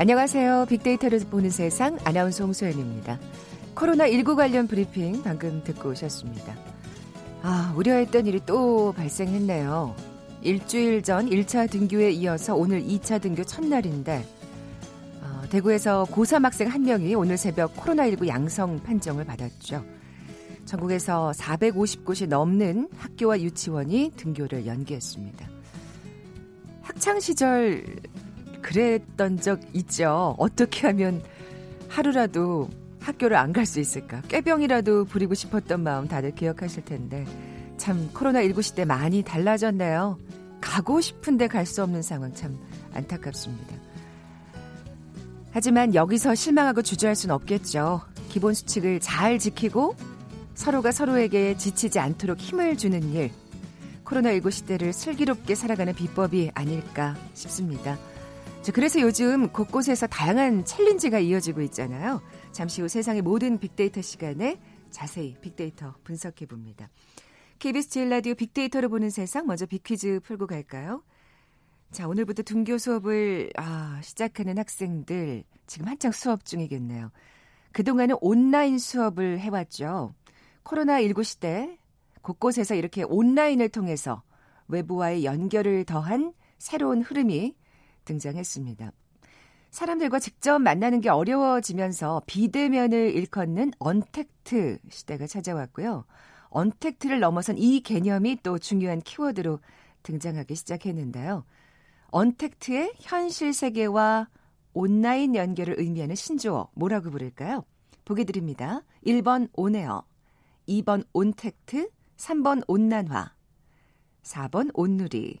안녕하세요. 빅데이터를 보는 세상 아나운서 홍소연입니다. 코로나19 관련 브리핑 방금 듣고 오셨습니다. 아, 우려했던 일이 또 발생했네요. 일주일 전 1차 등교에 이어서 오늘 2차 등교 첫날인데 어, 대구에서 고3 학생 한 명이 오늘 새벽 코로나19 양성 판정을 받았죠. 전국에서 450곳이 넘는 학교와 유치원이 등교를 연기했습니다. 학창 시절 그랬던 적 있죠. 어떻게 하면 하루라도 학교를 안 갈 수 있을까? 꾀병이라도 부리고 싶었던 마음 다들 기억하실 텐데 참 코로나19 시대 많이 달라졌네요. 가고 싶은데 갈 수 없는 상황 참 안타깝습니다. 하지만 여기서 실망하고 주저할 수는 없겠죠. 기본 수칙을 잘 지키고 서로가 서로에게 지치지 않도록 힘을 주는 일. 코로나19 시대를 슬기롭게 살아가는 비법이 아닐까 싶습니다. 그래서 요즘 곳곳에서 다양한 챌린지가 이어지고 있잖아요. 잠시 후 세상의 모든 빅데이터 시간에 자세히 빅데이터 분석해 봅니다. KBS 제일 라디오 빅데이터를 보는 세상 먼저 빅퀴즈 풀고 갈까요? 자, 오늘부터 등교 수업을 아, 시작하는 학생들 지금 한창 수업 중이겠네요. 그동안은 온라인 수업을 해왔죠. 코로나19 시대 곳곳에서 이렇게 온라인을 통해서 외부와의 연결을 더한 새로운 흐름이 등장했습니다. 사람들과 직접 만나는 게 어려워지면서 비대면을 일컫는 언택트 시대가 찾아왔고요. 언택트를 넘어선 이 개념이 또 중요한 키워드로 등장하기 시작했는데요. 언택트의 현실 세계와 온라인 연결을 의미하는 신조어 뭐라고 부를까요? 보기 드립니다. 1번 on air, 2번 온택트, 3번 온난화, 4번 온누리.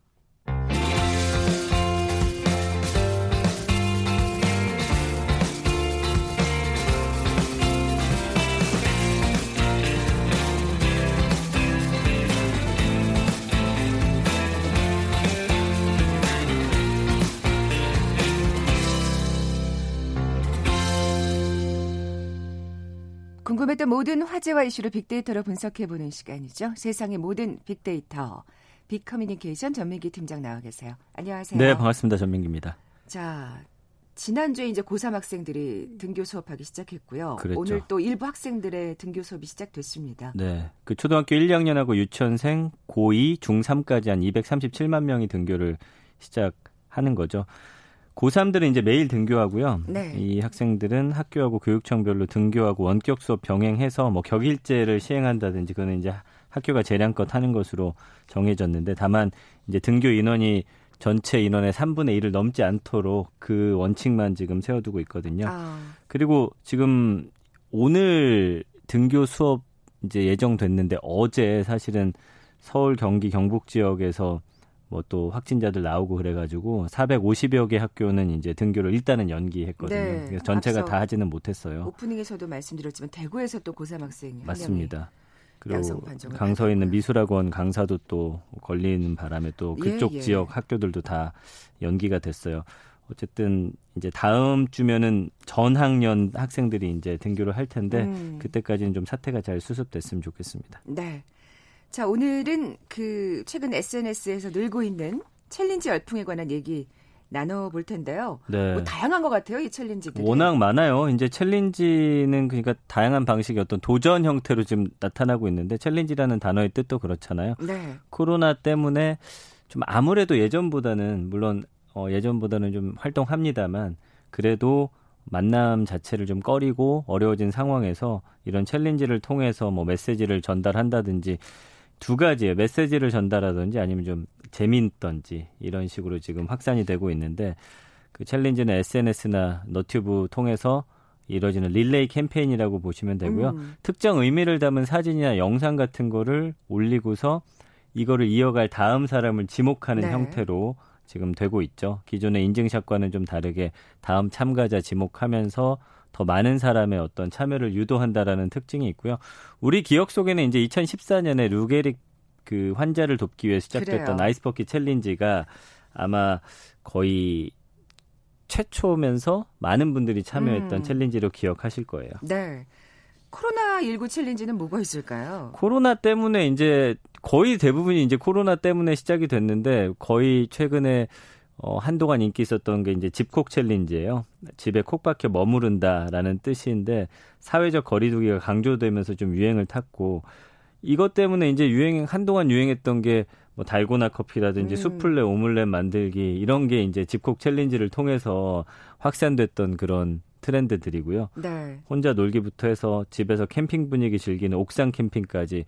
궁금했던 모든 화제와 이슈를 빅데이터로 분석해보는 시간이죠. 세상의 모든 빅데이터. 빅커뮤니케이션 전민기 팀장 나와 계세요. 안녕하세요. 네, 반갑습니다. 전민기입니다. 자, 지난주에 이제 고3 학생들이 등교 수업하기 시작했고요. 그랬죠. 오늘 또 일부 학생들의 등교 수업이 시작됐습니다. 네. 그 초등학교 1, 2학년하고 유치원생, 고2, 중3까지 한 237만 명이 등교를 시작하는 거죠. 고3들은 이제 매일 등교하고요. 네. 이 학생들은 학교하고 교육청별로 등교하고 원격 수업 병행해서 뭐 격일제를 시행한다든지 그거는 이제 학교가 재량껏 하는 것으로 정해졌는데 다만 이제 등교 인원이 전체 인원의 3분의 1을 넘지 않도록 그 원칙만 지금 세워두고 있거든요. 아. 그리고 지금 오늘 등교 수업 이제 예정됐는데 어제 사실은 서울, 경기, 경북 지역에서 뭐 또 확진자들 나오고 그래가지고 450여 개 학교는 이제 등교를 일단은 연기했거든요. 네, 그래서 전체가 다 하지는 못했어요. 오프닝에서도 말씀드렸지만 대구에서 또 고3 학생 맞습니다. 그리고 강서에 있는 미술학원 강사도 또 걸리는 바람에 또 예, 그쪽 예, 예. 지역 학교들도 다 연기가 됐어요. 어쨌든 이제 다음 주면은 전 학년 학생들이 이제 등교를 할 텐데 음. 그때까지는 좀 사태가 잘 수습됐으면 좋겠습니다. 네. 자, 오늘은 그 최근 SNS에서 늘고 있는 챌린지 열풍에 관한 얘기 나눠볼 텐데요. 네. 뭐 다양한 것 같아요, 이 챌린지들이. 워낙 많아요. 이제 챌린지는 그러니까 다양한 방식의 어떤 도전 형태로 지금 나타나고 있는데 챌린지라는 단어의 뜻도 그렇잖아요. 네. 코로나 때문에 좀 아무래도 예전보다는 물론 어, 예전보다는 좀 활동합니다만 그래도 만남 자체를 좀 꺼리고 어려워진 상황에서 이런 챌린지를 통해서 뭐 메시지를 전달한다든지 두 가지예요. 메시지를 전달하든지 아니면 좀 재미있던지 이런 식으로 지금 확산이 되고 있는데 그 챌린지는 SNS나 너튜브 통해서 이뤄지는 릴레이 캠페인이라고 보시면 되고요. 음. 특정 의미를 담은 사진이나 영상 같은 거를 올리고서 이거를 이어갈 다음 사람을 지목하는 네. 형태로 지금 되고 있죠. 기존의 인증샷과는 좀 다르게 다음 참가자 지목하면서 더 많은 사람의 어떤 참여를 유도한다라는 특징이 있고요. 우리 기억 속에는 이제 2014년에 루게릭 그 환자를 돕기 위해 시작됐던 그래요. 아이스버킷 챌린지가 아마 거의 최초면서 많은 분들이 참여했던 음. 챌린지로 기억하실 거예요. 네. 코로나 19 챌린지는 뭐가 있을까요? 코로나 때문에 이제 거의 대부분이 이제 코로나 때문에 시작이 됐는데 거의 최근에 어, 한동안 인기 있었던 게 이제 집콕 챌린지예요. 집에 콕 박혀 머무른다라는 뜻인데 사회적 거리두기가 강조되면서 좀 유행을 탔고 이것 때문에 이제 유행 한동안 유행했던 게 뭐 달고나 커피라든지 음. 수플레 오믈렛 만들기 이런 게 이제 집콕 챌린지를 통해서 확산됐던 그런 트렌드들이고요. 네. 혼자 놀기부터 해서 집에서 캠핑 분위기 즐기는 옥상 캠핑까지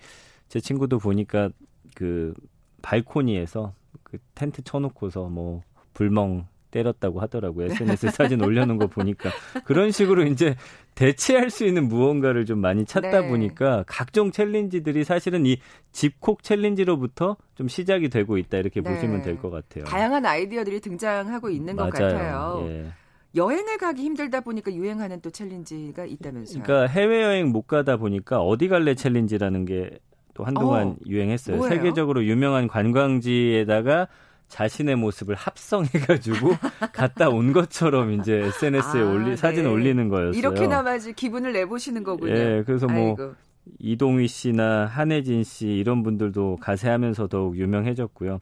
제 친구도 보니까 그 발코니에서 그 텐트 쳐놓고서 뭐 불멍 때렸다고 하더라고요. SNS 사진 올려놓은 거 보니까 그런 식으로 이제 대체할 수 있는 무언가를 좀 많이 찾다 네. 보니까 각종 챌린지들이 사실은 이 집콕 챌린지로부터 좀 시작이 되고 있다 이렇게 네. 보시면 될 것 같아요. 다양한 아이디어들이 등장하고 있는 맞아요. 것 같아요. 예. 여행을 가기 힘들다 보니까 유행하는 또 챌린지가 있다면서요. 그러니까 해외 여행 못 가다 보니까 어디 갈래 챌린지라는 게 또 한동안 어, 유행했어요. 뭐예요? 세계적으로 유명한 관광지에다가 자신의 모습을 합성해가지고 갔다 온 것처럼 이제 SNS에 아, 올리 네. 사진 올리는 거였어요. 이렇게나마지 기분을 내보시는 거군요. 예, 그래서 뭐 아이고. 이동휘 씨나 한혜진 씨 이런 분들도 가세하면서 더욱 유명해졌고요.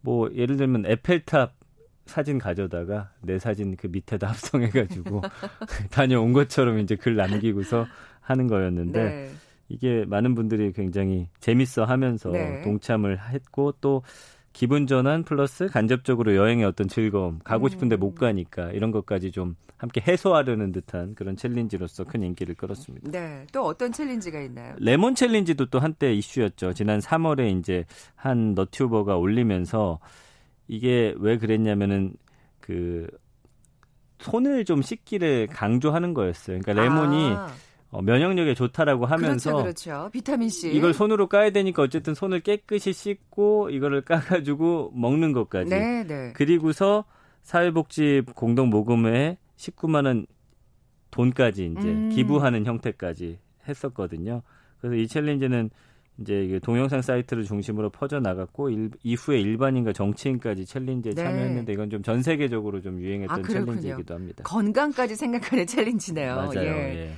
뭐 예를 들면 에펠탑 사진 가져다가 내 사진 그 밑에다 합성해가지고 다녀온 것처럼 이제 글 남기고서 하는 거였는데 네. 이게 많은 분들이 굉장히 재밌어 하면서 네. 동참을 했고 또 기분 전환 플러스 간접적으로 여행의 어떤 즐거움, 가고 싶은데 음. 못 가니까 이런 것까지 좀 함께 해소하려는 듯한 그런 챌린지로서 큰 인기를 끌었습니다. 네. 또 어떤 챌린지가 있나요? 레몬 챌린지도 또 한때 이슈였죠. 지난 3월에 이제 한 너튜버가 올리면서 이게 왜 그랬냐면은 그 손을 좀 씻기를 강조하는 거였어요. 그러니까 레몬이 아. 어, 면역력에 좋다라고 하면서 그렇죠, 그렇죠. 비타민 C 이걸 손으로 까야 되니까 어쨌든 손을 깨끗이 씻고 이거를 까가지고 먹는 것까지. 네, 네. 그리고서 사회복지 공동 모금에 19만 원 돈까지 이제 음. 기부하는 형태까지 했었거든요. 그래서 이 챌린지는 이제 동영상 사이트를 중심으로 퍼져 나갔고 이후에 일반인과 정치인까지 챌린지에 네. 참여했는데 이건 좀 전 세계적으로 좀 유행했던 아, 챌린지이기도 합니다. 건강까지 생각하는 챌린지네요. 맞아요. 예. 예.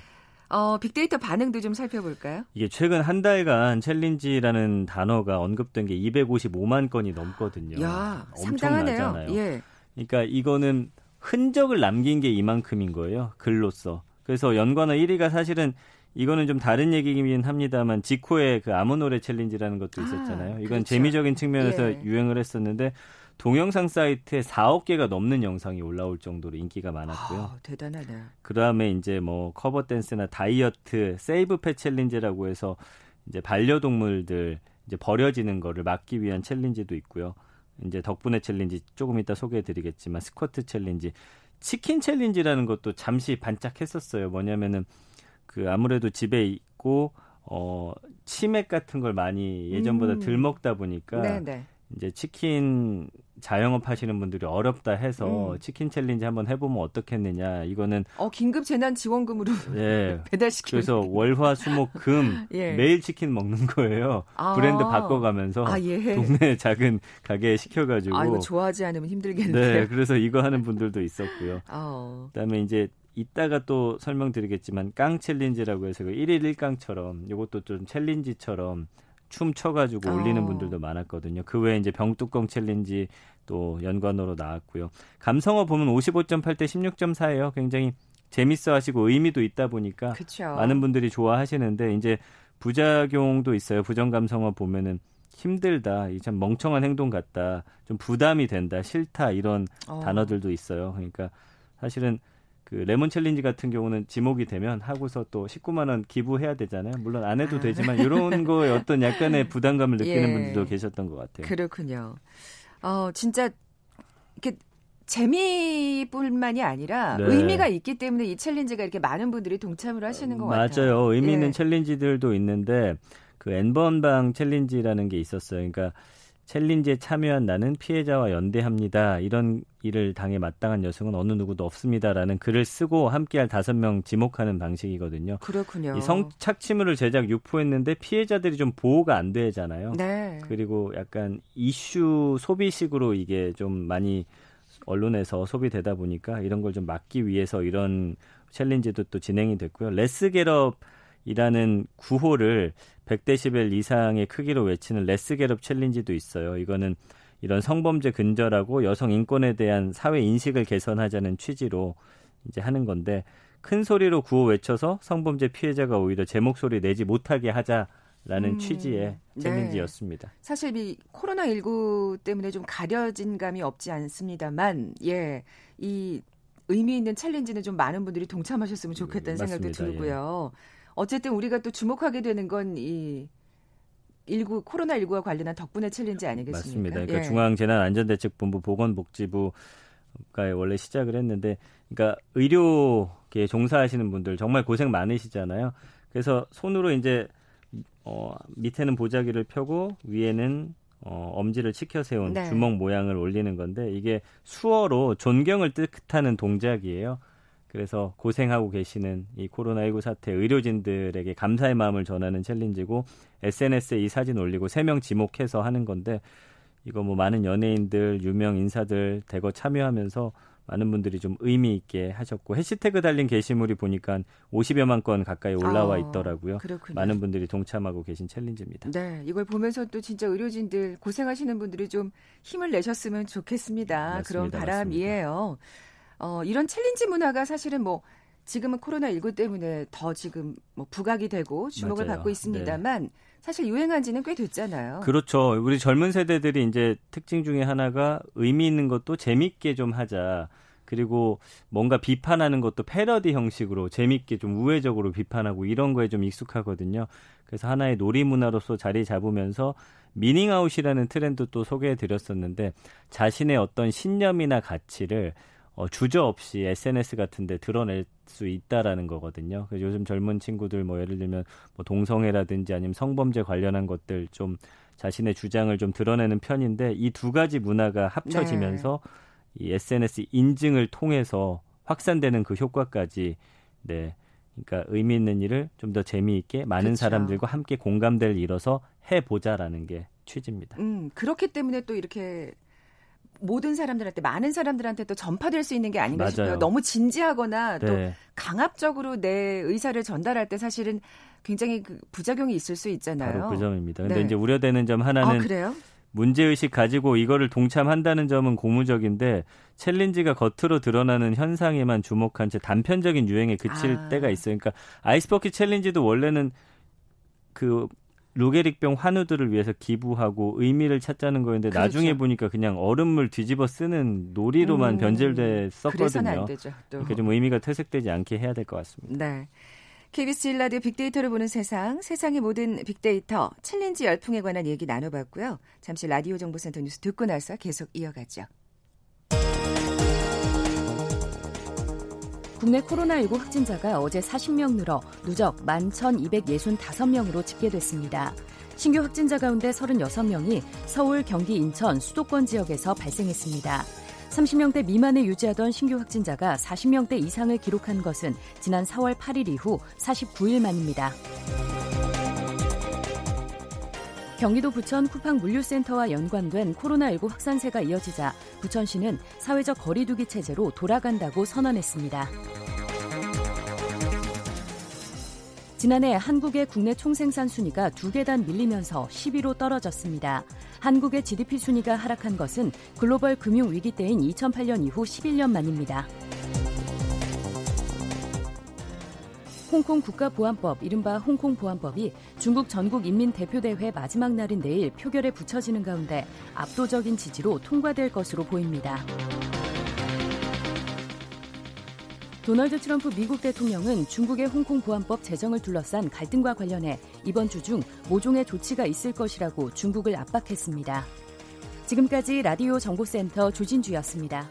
어, 빅데이터 반응도 좀 살펴볼까요? 이게 최근 한 달간 챌린지라는 단어가 언급된 게 255만 건이 넘거든요. 야, 상당하네요. 예. 그러니까 이거는 흔적을 남긴 게 이만큼인 거예요. 글로써. 그래서 연관어 1위가 사실은 이거는 좀 다른 얘기긴 합니다만 지코의 그 아무 노래 챌린지라는 것도 아, 있었잖아요. 이건 그렇죠. 재미적인 측면에서 예. 유행을 했었는데 동영상 사이트에 4억 개가 넘는 영상이 올라올 정도로 인기가 많았고요. 아, 대단하네. 그다음에 이제 뭐 커버 댄스나 다이어트, 세이브 펫 챌린지라고 해서 이제 반려동물들 이제 버려지는 거를 막기 위한 챌린지도 있고요. 이제 덕분에 챌린지 조금 이따 소개해 드리겠지만 스쿼트 챌린지, 치킨 챌린지라는 것도 잠시 반짝했었어요. 뭐냐면은 그 아무래도 집에 있고 어 치맥 같은 걸 많이 예전보다 음. 덜 먹다 보니까 네네. 이제 치킨 자영업 하시는 분들이 어렵다 해서 음. 치킨 챌린지 한번 해보면 어떻겠느냐. 이거는 어 긴급 재난 지원금으로 예. 배달시키 그래서 월화 수목 금 예. 매일 치킨 먹는 거예요. 아. 브랜드 바꿔가면서 아, 예. 동네 작은 가게에 시켜가지고. 아 이거 좋아하지 않으면 힘들겠는데. 네, 그래서 이거 하는 분들도 있었고요. 어. 그다음에 이제 이따가 또 설명드리겠지만 깡 챌린지라고 해서 그 1일 1깡처럼 이것도 좀 챌린지처럼 춤 춰가지고 올리는 어. 분들도 많았거든요. 그 외에 이제 병뚜껑 챌린지 또 연관어로 나왔고요. 감성어 보면 55.8대 16.4예요. 굉장히 재밌어 하시고 의미도 있다 보니까 그쵸. 많은 분들이 좋아하시는데 이제 부작용도 있어요. 부정 감성어 보면은 힘들다, 이참 멍청한 행동 같다, 좀 부담이 된다, 싫다 이런 어. 단어들도 있어요. 그러니까 사실은 그 레몬 챌린지 같은 경우는 지목이 되면 하고서 또 19만 원 기부해야 되잖아요. 물론 안 해도 아. 되지만 이런 거에 어떤 약간의 부담감을 느끼는 예. 분들도 계셨던 것 같아요. 그렇군요. 어 진짜 이렇게 재미뿐만이 아니라 네. 의미가 있기 때문에 이 챌린지가 이렇게 많은 분들이 동참을 하시는 것 맞아요. 같아요. 맞아요. 의미 있는 예. 챌린지들도 있는데 그 N번방 챌린지라는 게 있었어요. 그러니까 챌린지에 참여한 나는 피해자와 연대합니다. 이런 일을 당해 마땅한 여성은 어느 누구도 없습니다라는 글을 쓰고 함께할 다섯 명 지목하는 방식이거든요. 그렇군요. 이 성착취물을 제작 유포했는데 피해자들이 좀 보호가 안 되잖아요. 네. 그리고 약간 이슈 소비식으로 이게 좀 많이 언론에서 소비되다 보니까 이런 걸 좀 막기 위해서 이런 챌린지도 또 진행이 됐고요. Let's Get Up이라는 구호를 100데시벨 이상의 크기로 외치는 Let's Get Up 챌린지도 있어요. 이거는 이런 성범죄 근절하고 여성 인권에 대한 사회 인식을 개선하자는 취지로 이제 하는 건데 큰 소리로 구호 외쳐서 성범죄 피해자가 오히려 제 목소리 내지 못하게 하자 라는 음, 취지의 네. 챌린지였습니다. 네. 사실 이 코로나 19 때문에 좀 가려진 감이 없지 않습니다만 예. 이 의미 있는 챌린지는 좀 많은 분들이 동참하셨으면 좋겠다는 음, 생각도 들고요. 예. 어쨌든 우리가 또 주목하게 되는 건이19 코로나 19와 관련한 덕분에 챌린지 아니겠습니까? 맞습니다. 그러니까 예. 중앙재난안전대책본부 보건복지부가 원래 시작을 했는데, 그러니까 의료계 종사하시는 분들 정말 고생 많으시잖아요. 그래서 손으로 이제 어, 밑에는 보자기를 펴고 위에는 어, 엄지를 치켜 세운 네. 주먹 모양을 올리는 건데 이게 수어로 존경을 뜻하는 동작이에요. 그래서 고생하고 계시는 이 코로나19 사태 의료진들에게 감사의 마음을 전하는 챌린지고 SNS에 이 사진 올리고 3명 지목해서 하는 건데 이거 뭐 많은 연예인들, 유명 인사들 대거 참여하면서 많은 분들이 좀 의미 있게 하셨고 해시태그 달린 게시물이 보니까 50여만 건 가까이 올라와 아, 있더라고요. 그렇군요. 많은 분들이 동참하고 계신 챌린지입니다. 네, 이걸 보면서 또 진짜 의료진들 고생하시는 분들이 좀 힘을 내셨으면 좋겠습니다. 맞습니다, 그런 바람이에요. 맞습니다. 어, 이런 챌린지 문화가 사실은 뭐 지금은 코로나19 때문에 더 지금 뭐 부각이 되고 주목을 맞아요. 받고 있습니다만 네. 사실 유행한 지는 꽤 됐잖아요. 그렇죠. 우리 젊은 세대들이 이제 특징 중에 하나가 의미 있는 것도 재밌게 좀 하자. 그리고 뭔가 비판하는 것도 패러디 형식으로 재밌게 좀 우회적으로 비판하고 이런 거에 좀 익숙하거든요. 그래서 하나의 놀이 문화로서 자리 잡으면서 미닝아웃이라는 트렌드 또 소개해 드렸었는데 자신의 어떤 신념이나 가치를 어, 주저 없이 SNS 같은데 드러낼 수 있다라는 거거든요. 그래서 요즘 젊은 친구들 뭐 예를 들면 뭐 동성애라든지 아니면 성범죄 관련한 것들 좀 자신의 주장을 좀 드러내는 편인데 이 두 가지 문화가 합쳐지면서 네. 이 SNS 인증을 통해서 확산되는 그 효과까지 네. 그러니까 의미 있는 일을 좀 더 재미있게 많은 그렇죠. 사람들과 함께 공감대를 이뤄서 해보자라는 게 취지입니다. 음, 그렇기 때문에 또 이렇게 모든 사람들한테 많은 사람들한테 또 전파될 수 있는 게 아닌가 맞아요. 싶어요. 너무 진지하거나 네. 또 강압적으로 내 의사를 전달할 때 사실은 굉장히 그 부작용이 있을 수 있잖아요. 바로 그 점입니다. 근데 네. 이제 우려되는 점 하나는 아, 문제의식 가지고 이거를 동참한다는 점은 고무적인데 챌린지가 겉으로 드러나는 현상에만 주목한 채 단편적인 유행에 그칠 아. 때가 있어요. 그러니까 아이스버킷 챌린지도 원래는 그 루게릭병 환우들을 위해서 기부하고 의미를 찾자는 거였는데 그렇죠. 나중에 보니까 그냥 얼음물 뒤집어 쓰는 놀이로만 음, 변질됐었거든요. 그러니까 좀 의미가 퇴색되지 않게 해야 될 것 같습니다. 네. KBS 1라디오 빅데이터를 보는 세상, 세상의 모든 빅데이터 챌린지 열풍에 관한 얘기 나눠봤고요. 잠시 라디오 정보센터 뉴스 듣고 나서 계속 이어가죠. 국내 코로나19 확진자가 어제 40명 늘어 누적 11,265명으로 집계됐습니다. 신규 확진자 가운데 36명이 서울, 경기, 인천, 수도권 지역에서 발생했습니다. 30명대 미만에 유지하던 신규 확진자가 40명대 이상을 기록한 것은 지난 4월 8일 이후 49일 만입니다. 경기도 부천 쿠팡 물류센터와 연관된 코로나19 확산세가 이어지자 부천시는 사회적 거리두기 체제로 돌아간다고 선언했습니다. 지난해 한국의 국내 총생산 순위가 두 계단 밀리면서 10위로 떨어졌습니다. 한국의 GDP 순위가 하락한 것은 글로벌 금융 위기 때인 2008년 이후 11년 만입니다. 홍콩 국가보안법, 이른바 홍콩보안법이 중국 전국 인민대표대회 마지막 날인 내일 표결에 붙여지는 가운데 압도적인 지지로 통과될 것으로 보입니다. 도널드 트럼프 미국 대통령은 중국의 홍콩 보안법 제정을 둘러싼 갈등과 관련해 이번 주 중 모종의 조치가 있을 것이라고 중국을 압박했습니다. 지금까지 라디오 정보센터 조진주였습니다.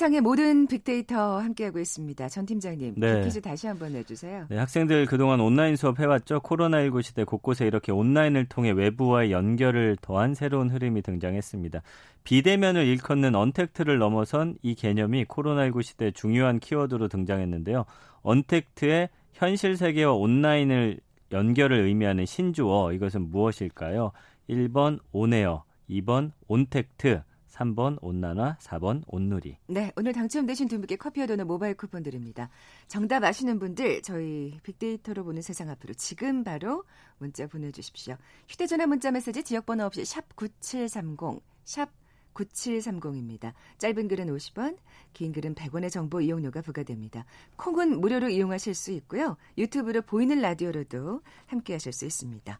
세상의 모든 빅데이터 함께하고 있습니다. 전 팀장님, 네. 퀴즈 다시 한번 내주세요. 네, 학생들 그동안 온라인 수업 해왔죠. 코로나19 시대 곳곳에 이렇게 온라인을 통해 외부와의 연결을 더한 새로운 흐름이 등장했습니다. 비대면을 일컫는 언택트를 넘어선 이 개념이 코로나19 시대 중요한 키워드로 등장했는데요. 언택트의 현실 세계와 온라인을 연결을 의미하는 신주어 이것은 무엇일까요? 1번 온에어, 2번 온택트, 3번 온난화, 4번 온누리. 네, 오늘 당첨되신 두 분께 커피와 도넛 모바일 쿠폰 드립니다. 정답 아시는 분들 저희 빅데이터로 보는 세상 앞으로 지금 바로 문자 보내주십시오. 휴대전화 문자 메시지 지역번호 없이 샵 9730, 샵 9730입니다. 짧은 글은 50원, 긴 글은 100원의 정보 이용료가 부과됩니다. 콩은 무료로 이용하실 수 있고요. 유튜브로 보이는 라디오로도 함께 하실 수 있습니다.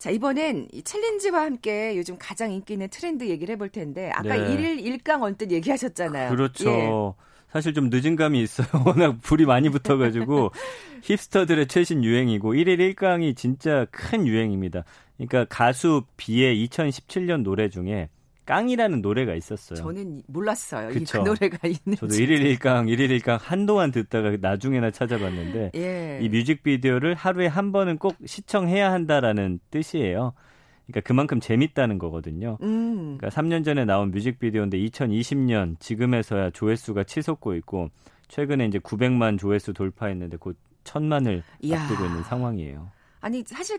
자, 이번엔 이 챌린지와 함께 요즘 가장 인기 있는 트렌드 얘기를 해볼 텐데, 아까 네. 1일 1강 언뜻 얘기하셨잖아요. 그렇죠. 예. 사실 좀 늦은 감이 있어요. 워낙 불이 많이 붙어가지고 힙스터들의 최신 유행이고 1일 1강이 진짜 큰 유행입니다. 그러니까 가수 비의 2017년 노래 중에 깡이라는 노래가 있었어요. 저는 몰랐어요. 그 노래가 있는. 저도 1일 1강, 1일 1강 한동안 듣다가 나중에나 찾아봤는데 예. 이 뮤직비디오를 하루에 한 번은 꼭 시청해야 한다라는 뜻이에요. 그러니까 그만큼 재밌다는 거거든요. 음. 그러니까 3년 전에 나온 뮤직비디오인데 2020년 지금에서야 조회수가 치솟고 있고 최근에 이제 900만 조회수 돌파했는데 곧 천만을 앞두고 있는 상황이에요. 아니 사실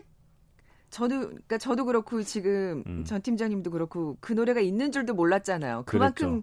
저도 그러니까 저도 그렇고 지금 음. 전 팀장님도 그렇고 그 노래가 있는 줄도 몰랐잖아요. 그만큼.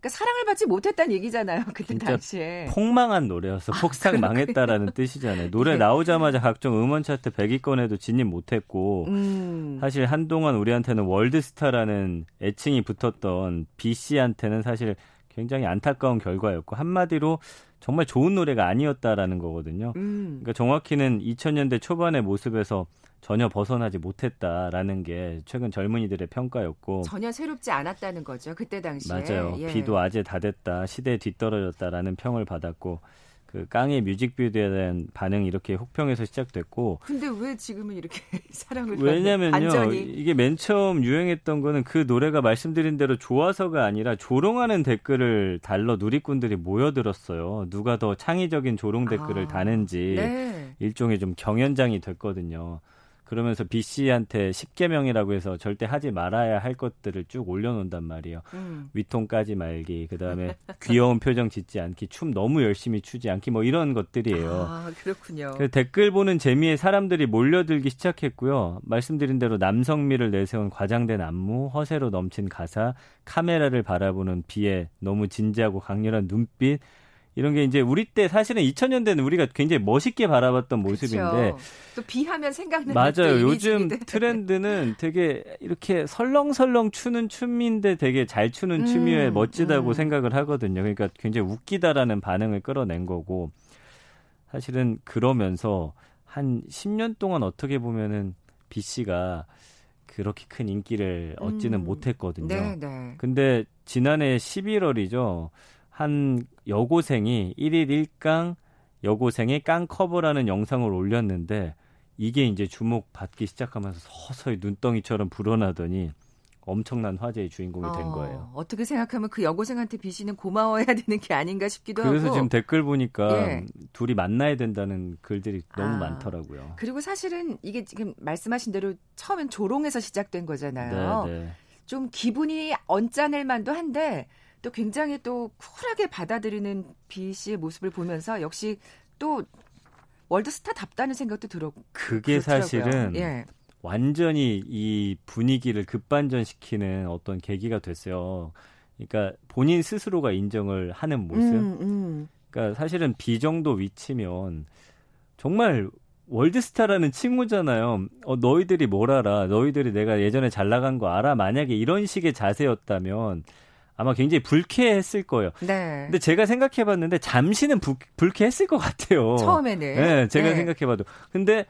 그러니까 사랑을 받지 못했다는 얘기잖아요. 그때 당시에. 폭망한 노래여서 아, 폭삭 아, 망했다라는 뜻이잖아요. 노래 네. 나오자마자 각종 음원 차트 100위권에도 진입 못했고 음. 사실 한동안 우리한테는 월드스타라는 애칭이 붙었던 B 씨한테는 사실 굉장히 안타까운 결과였고 한마디로 정말 좋은 노래가 아니었다라는 거거든요. 음. 그러니까 정확히는 2000년대 초반의 모습에서 전혀 벗어나지 못했다라는 게 최근 젊은이들의 평가였고. 전혀 새롭지 않았다는 거죠 그때 당시에. 맞아요. 예. 비도 아재 다 됐다 시대에 뒤떨어졌다라는 평을 받았고 그 깡의 뮤직비디오에 대한 반응이 이렇게 혹평에서 시작됐고. 근데 왜 지금은 이렇게 사랑을 왜냐면요 이게 맨 처음 유행했던 거는 그 노래가 말씀드린 대로 좋아서가 아니라 조롱하는 댓글을 달러 누리꾼들이 모여들었어요. 누가 더 창의적인 조롱 댓글을 아, 다는지 네. 일종의 좀 경연장이 됐거든요 그러면서 B 씨한테 10개명이라고 해서 절대 하지 말아야 할 것들을 쭉 올려놓는단 말이에요. 음. 위통까지 말기, 그 다음에 귀여운 표정 짓지 않기, 춤 너무 열심히 추지 않기, 뭐 이런 것들이에요. 아, 그렇군요. 그 댓글 보는 재미에 사람들이 몰려들기 시작했고요. 말씀드린 대로 남성미를 내세운 과장된 안무, 허세로 넘친 가사, 카메라를 바라보는 비에 너무 진지하고 강렬한 눈빛, 이런 게 이제 우리 때 사실은 2000년대는 우리가 굉장히 멋있게 바라봤던 모습인데 그쵸. 또 비하면 생각나는 맞아요. 요즘 트렌드는 되게 이렇게 설렁설렁 추는 춤인데 되게 잘 추는 음, 춤이에 멋지다고 음. 생각을 하거든요. 그러니까 굉장히 웃기다라는 반응을 끌어낸 거고 사실은 그러면서 한 10년 동안 어떻게 보면은 B 씨가 그렇게 큰 인기를 얻지는 음. 못했거든요. 네, 네. 근데 지난해 11월이죠. 한 여고생이 1일 1강 여고생의 깡 커버라는 영상을 올렸는데 이게 이제 주목받기 시작하면서 서서히 눈덩이처럼 불어나더니 엄청난 화제의 주인공이 된 어, 거예요. 어, 떻게 생각하면 그 여고생한테 비씨는 고마워해야 되는 게 아닌가 싶기도 그래서 하고. 그래서 지금 댓글 보니까 예. 둘이 만나야 된다는 글들이 너무 아, 많더라고요. 그리고 사실은 이게 지금 말씀하신 대로 처음엔 조롱에서 시작된 거잖아요. 네, 네. 좀 기분이 언짢을 만도 한데 또 굉장히 또 쿨하게 받아들이는 비 씨의 모습을 보면서 역시 또 월드스타답다는 생각도 들었고 그게 그렇더라고요. 사실은 예. 완전히 이 분위기를 급반전시키는 어떤 계기가 됐어요. 그러니까 본인 스스로가 인정을 하는 모습. 음, 음. 그러니까 사실은 비 정도 위치면 정말 월드스타라는 친구잖아요. 어, 너희들이 뭘 알아? 너희들이 내가 예전에 잘 나간 거 알아? 만약에 이런 식의 자세였다면 아마 굉장히 불쾌했을 거예요. 네. 근데 제가 생각해봤는데 잠시는 부, 불쾌했을 것 같아요. 처음에는. 네, 제가 네. 생각해봐도. 근데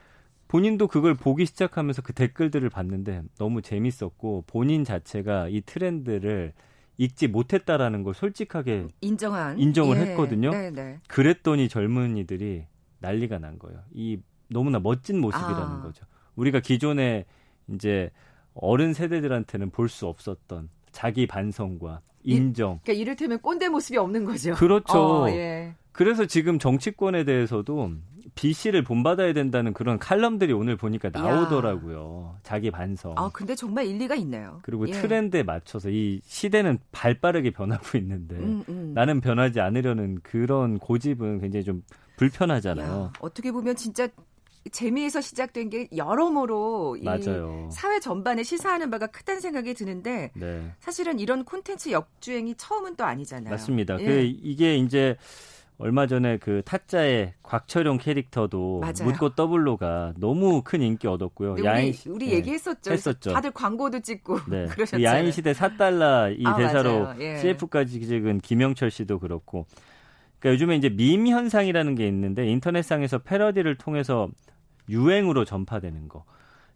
본인도 그걸 보기 시작하면서 그 댓글들을 봤는데 너무 재밌었고 본인 자체가 이 트렌드를 읽지 못했다라는 걸 솔직하게 인정한 인정을 예. 했거든요. 네네. 네. 그랬더니 젊은이들이 난리가 난 거예요. 이 너무나 멋진 모습이라는 아. 거죠. 우리가 기존에 이제 어른 세대들한테는 볼 수 없었던 자기 반성과 인정. 이, 그러니까 이를테면 꼰대 모습이 없는 거죠. 그렇죠. 어, 예. 그래서 지금 정치권에 대해서도 B 씨를 본받아야 된다는 그런 칼럼들이 오늘 보니까 나오더라고요. 야. 자기 반성. 아, 근데 정말 일리가 있네요. 그리고 예. 트렌드에 맞춰서 이 시대는 발 빠르게 변하고 있는데 음, 음. 나는 변하지 않으려는 그런 고집은 굉장히 좀 불편하잖아요. 야, 어떻게 보면 진짜 재미에서 시작된 게 여러모로 맞아요. 사회 전반에 시사하는 바가 크다는 생각이 드는데 네. 사실은 이런 콘텐츠 역주행이 처음은 또 아니잖아요. 맞습니다. 예. 그 이게 이제 얼마 전에 그 타짜의 곽철용 캐릭터도 맞아요. 묻고 더블로가 너무 큰 인기 얻었고요. 야인 우리, 우리 네, 얘기했었죠. 했었죠. 다들 광고도 찍고 네. 그러셨죠. 야인 시대 4달러 이 아, 대사로 예. CF까지 찍은 김영철 씨도 그렇고. 그러니까 요즘에 이제 밈 현상이라는 게 있는데 인터넷상에서 패러디를 통해서 유행으로 전파되는 거.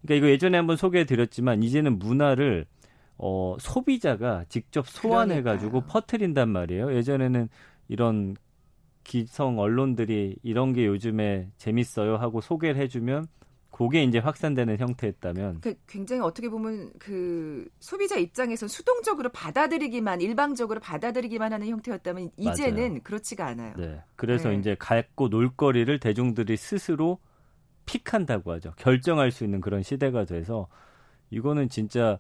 그러니까 이거 예전에 한번 소개해 드렸지만 이제는 문화를 어 소비자가 직접 소환해 가지고 퍼트린단 말이에요. 예전에는 이런 기성 언론들이 이런 게 요즘에 재밌어요 하고 소개를 해주면 그게 이제 확산되는 형태였다면 그 굉장히 어떻게 보면 그 소비자 입장에서 수동적으로 받아들이기만 일방적으로 받아들이기만 하는 형태였다면 이제는 맞아요. 그렇지가 않아요. 네. 그래서 네. 이제 갖고 놀거리를 대중들이 스스로 픽한다고 하죠. 결정할 수 있는 그런 시대가 돼서 이거는 진짜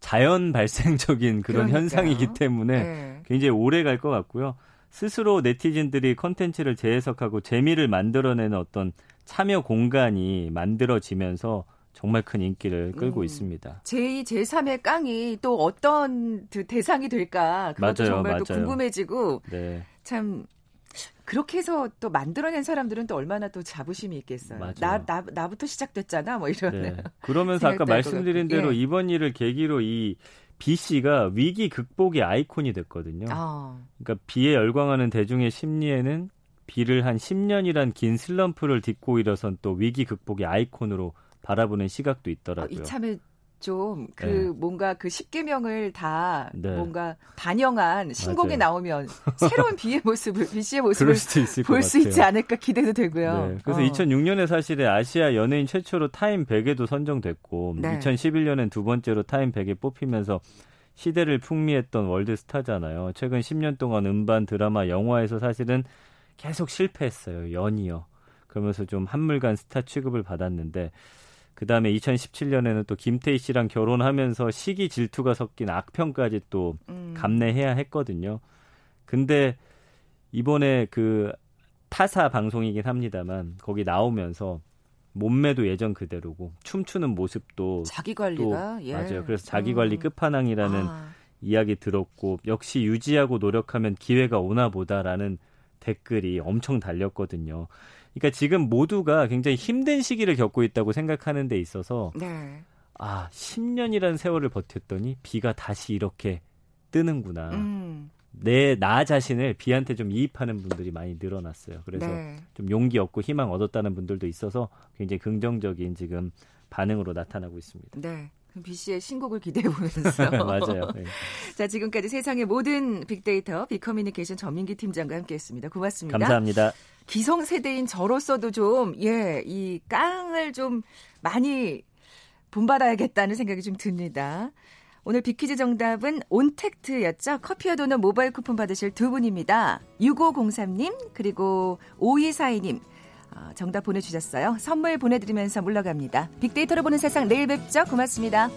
자연 발생적인 그런 그러니까요. 현상이기 때문에 네. 굉장히 오래 갈 것 같고요. 스스로 네티즌들이 컨텐츠를 재해석하고 재미를 만들어내는 어떤 참여 공간이 만들어지면서 정말 큰 인기를 끌고 음. 있습니다. 제2, 제3의 깡이 또 어떤 그 대상이 될까 그것도 맞아요, 정말 맞아요. 또 궁금해지고 네. 참 그렇게 해서 또 만들어낸 사람들은 또 얼마나 또 자부심이 있겠어요. 맞아요. 나, 나, 나부터 시작됐잖아, 뭐 이런. 네. 그러면서 아까 말씀드린 대로 예. 이번 일을 계기로 이 B 씨가 위기 극복의 아이콘이 됐거든요. 아. 그러니까 B에 열광하는 대중의 심리에는 B를 한 10년이란 긴 슬럼프를 딛고 일어선 또 위기 극복의 아이콘으로 바라보는 시각도 있더라고요. 어, 이참에 좀그 네. 뭔가 그 10개명을 다 네. 뭔가 반영한 신곡이 맞아요. 나오면 새로운 비의 모습을 비 씨의 모습을 볼 수 있지 않을까 기대도 되고요. 네. 그래서 어. 2006년에 사실은 아시아 연예인 최초로 타임 100에도 선정됐고 네. 2011년엔 두 번째로 타임 100에 뽑히면서 시대를 풍미했던 월드 스타잖아요. 최근 10년 동안 음반, 드라마, 영화에서 사실은 계속 실패했어요. 연이어. 그러면서 좀 한물간 스타 취급을 받았는데 그 다음에 2017년에는 또 김태희 씨랑 결혼하면서 시기 질투가 섞인 악평까지 또 음. 감내해야 했거든요. 근데 이번에 그 타사 방송이긴 합니다만 거기 나오면서 몸매도 예전 그대로고 춤추는 모습도 자기 관리가 예. 맞아요. 그래서 자기 관리 음. 끝판왕이라는 아. 이야기 들었고 역시 유지하고 노력하면 기회가 오나 보다라는 댓글이 엄청 달렸거든요. 그러니까 지금 모두가 굉장히 힘든 시기를 겪고 있다고 생각하는 데 있어서 네. 아 10년이라는 세월을 버텼더니 비가 다시 이렇게 뜨는구나. 음. 내나 자신을 비한테 좀 이입하는 분들이 많이 늘어났어요. 그래서 네. 좀 용기 얻고 희망 얻었다는 분들도 있어서 굉장히 긍정적인 지금 반응으로 나타나고 있습니다. 네. 비 씨의 신곡을 기대해 보면서 맞아요. 네. 자 지금까지 세상의 모든 빅데이터 빅커뮤니케이션 전민기 팀장과 함께했습니다. 고맙습니다. 감사합니다. 기성 세대인 저로서도 좀, 예, 이 깡을 좀 많이 본받아야겠다는 생각이 좀 듭니다. 오늘 비키즈 정답은 온택트였죠. 커피와 도넛 모바일 쿠폰 받으실 두 분입니다. 6503님, 그리고 5242님. 어, 정답 보내주셨어요. 선물 보내드리면서 물러갑니다. 빅데이터로 보는 세상 내일 뵙죠. 고맙습니다.